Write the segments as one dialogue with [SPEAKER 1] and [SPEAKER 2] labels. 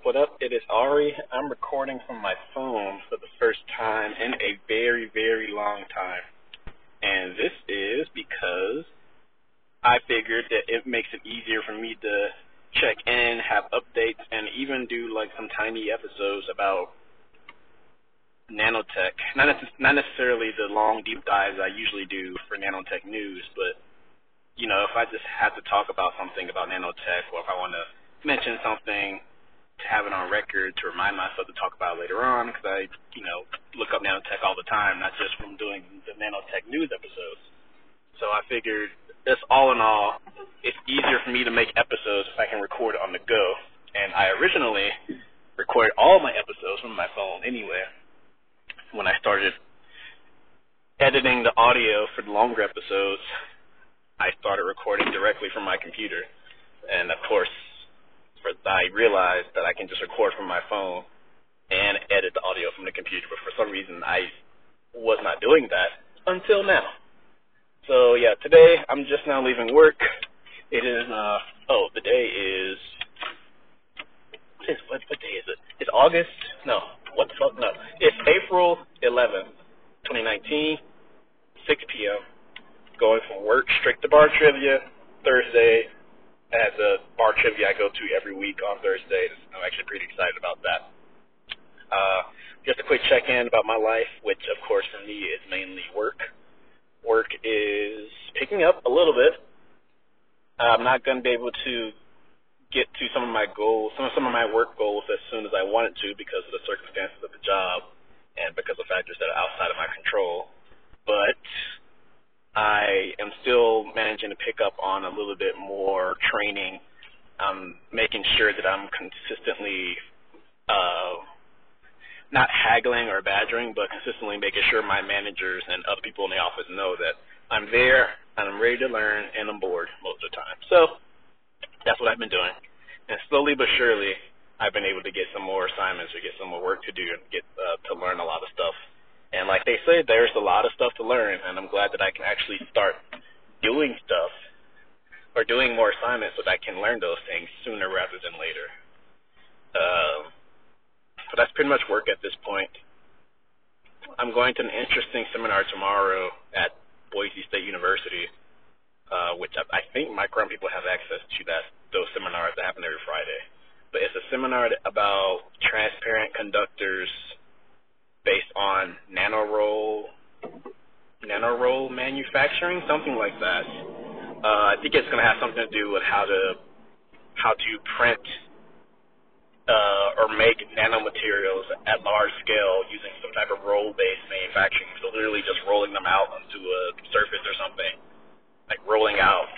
[SPEAKER 1] up? What up? It is Ari. I'm recording from my phone for the first time in a very, very long time. And this is because I figured that it makes it easier for me to check in, have updates, and even do like some tiny episodes about nanotech. Not, necess- not necessarily the long deep dives I usually do for nanotech news, but you know, if I just have to talk about something about nanotech, or if I want to mention something to have it on record to remind myself to talk about later on, because I, you know, look up nanotech all the time, not just from doing the nanotech news episodes. So I figured, just all in all, it's easier for me to make episodes if I can record on the go. And I originally recorded all my episodes from my phone anyway when I started editing the audio for the longer episodes, I started recording directly from my computer. And of course, for, I realized that I can just record from my phone and edit the audio from the computer. But for some reason, I was not doing that until now. So yeah, today I'm just now leaving work. It is uh oh, the day is what what day is it? It's August? No, what the fuck? No. It's April 11th, 2019, 6 p.m. Going from work straight to bar trivia Thursday. At the bar trivia I go to every week on Thursdays. I'm actually pretty excited about that. Uh, just a quick check-in about my life, which of course for me is mainly work. Work is picking up a little bit. I'm not going to be able to get to some of my goals, some of some of my work goals as soon as I wanted to because of the circumstances of the job and because of factors that are outside of my control. Am still managing to pick up on a little bit more training. I'm making sure that I'm consistently uh, not haggling or badgering, but consistently making sure my managers and other people in the office know that I'm there and I'm ready to learn and I'm bored most of the time. So that's what I've been doing. And slowly but surely, I've been able to get some more assignments or get some more work to do and get uh, to learn a lot of stuff. And like they say, there's a lot of stuff to learn, and I'm glad that I can actually start doing stuff or doing more assignments so that I can learn those things sooner rather than later. Um, but that's pretty much work at this point. I'm going to an interesting seminar tomorrow at Boise State University uh, which I, I think my current people have access to that those seminars that happen every Friday. But it's a seminar about transparent conductors based on nanoroll nanoroll manufacturing, something like that. Uh, I think it's going to have something to do with how to how to print uh, or make nanomaterials at large scale using some type of roll-based manufacturing. So literally just rolling them out onto a surface or something like rolling out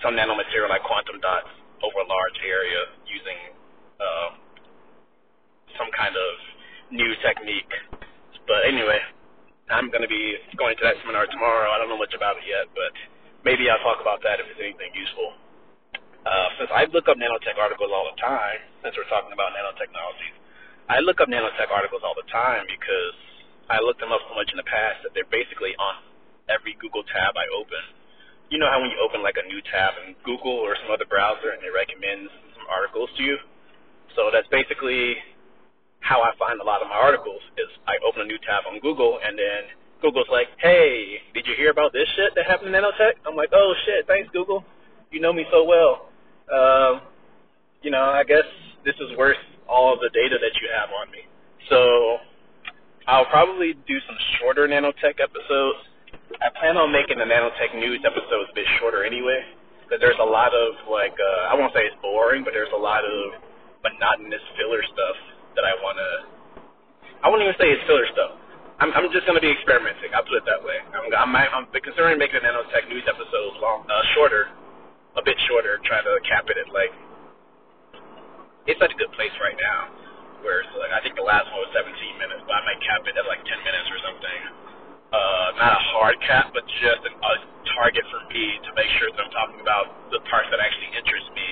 [SPEAKER 1] some nanomaterial like quantum dots over a large area using um, some kind of new technique. But anyway, I'm going to be going to that seminar tomorrow. I don't know much about it yet, but maybe I'll talk about that if it's anything useful. Uh, since I look up nanotech articles all the time, since we're talking about nanotechnology, I look up nanotech articles all the time because I looked them up so much in the past that they're basically on every Google tab I open. You know how when you open like a new tab in Google or some other browser and it recommends some articles to you? So that's basically how I find a lot of my articles is I open a new tab on Google and then Google's like, hey, did you hear about this shit that happened in nanotech? I'm like, oh shit, thanks Google. You know me so well. Um, you know, I guess this is worth all the data that you have on me. So I'll probably do some shorter nanotech episodes I plan on making the nanotech news episodes a bit shorter anyway, because there's a lot of like uh, I won't say it's boring, but there's a lot of monotonous filler stuff that I want to. I won't even say it's filler stuff. I'm, I'm just going to be experimenting. I'll put it that way. I'm, I'm, I'm considering making the nanotech news episodes long, uh, shorter, a bit shorter, trying to cap it at like. It's such a good place right now, where it's like I think the last one was 17 minutes, but I might cap it at like 10 minutes or something uh, not a hard cap, but just an, a target for me to make sure that I'm talking about the parts that actually interest me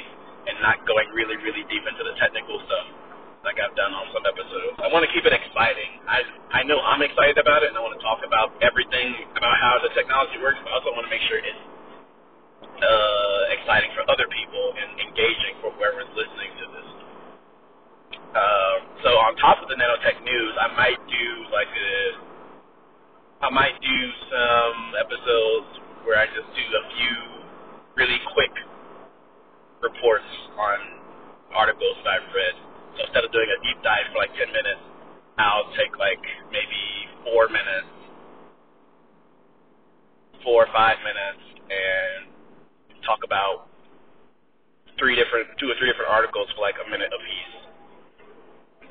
[SPEAKER 1] and not going really, really deep into the technical stuff like I've done on some episodes. I want to keep it exciting. I I know I'm excited about it, and I want to talk about everything about how the technology works. But I also want to make sure it's uh, exciting for other people and engaging for whoever's listening to this. Uh, so on top of the nanotech news, I might do like a, I might do some episodes where I just do a few really quick reports on articles that I've read Instead of doing a deep dive for like 10 minutes, I'll take like maybe four minutes, four or five minutes, and talk about three different, two or three different articles for like a minute apiece.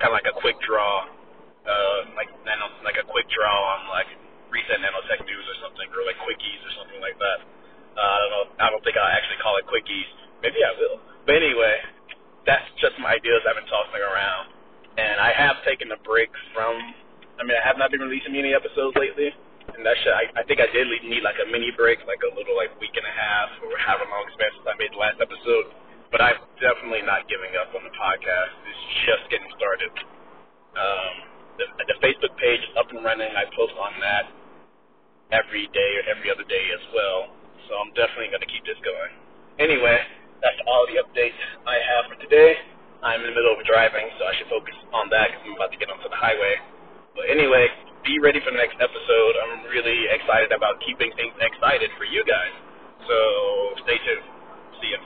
[SPEAKER 1] Kind of like a quick draw, uh, like nano, like a quick draw on like recent nanotech news or something, or like quickies or something like that. Uh, I don't know. I don't think I'll actually call it quickies. Maybe I will. But anyway, just some ideas I've been tossing around. And I have taken a break from. I mean, I have not been releasing many episodes lately, and that. I, I think I did need like a mini break, like a little like week and a half, or however long it's been since I made the last episode but I'm definitely not giving up on the podcast. It's just getting started. Um, the, the Facebook page is up and running. I post on that every day or every other day as well. So I'm definitely going to keep this going. Anyway, that's all the updates I have for today. I'm in the middle of driving, so I should focus on that because I'm about to get onto the highway. But anyway, be ready for the next episode. I'm really excited about keeping things excited for you guys. So stay tuned. See ya.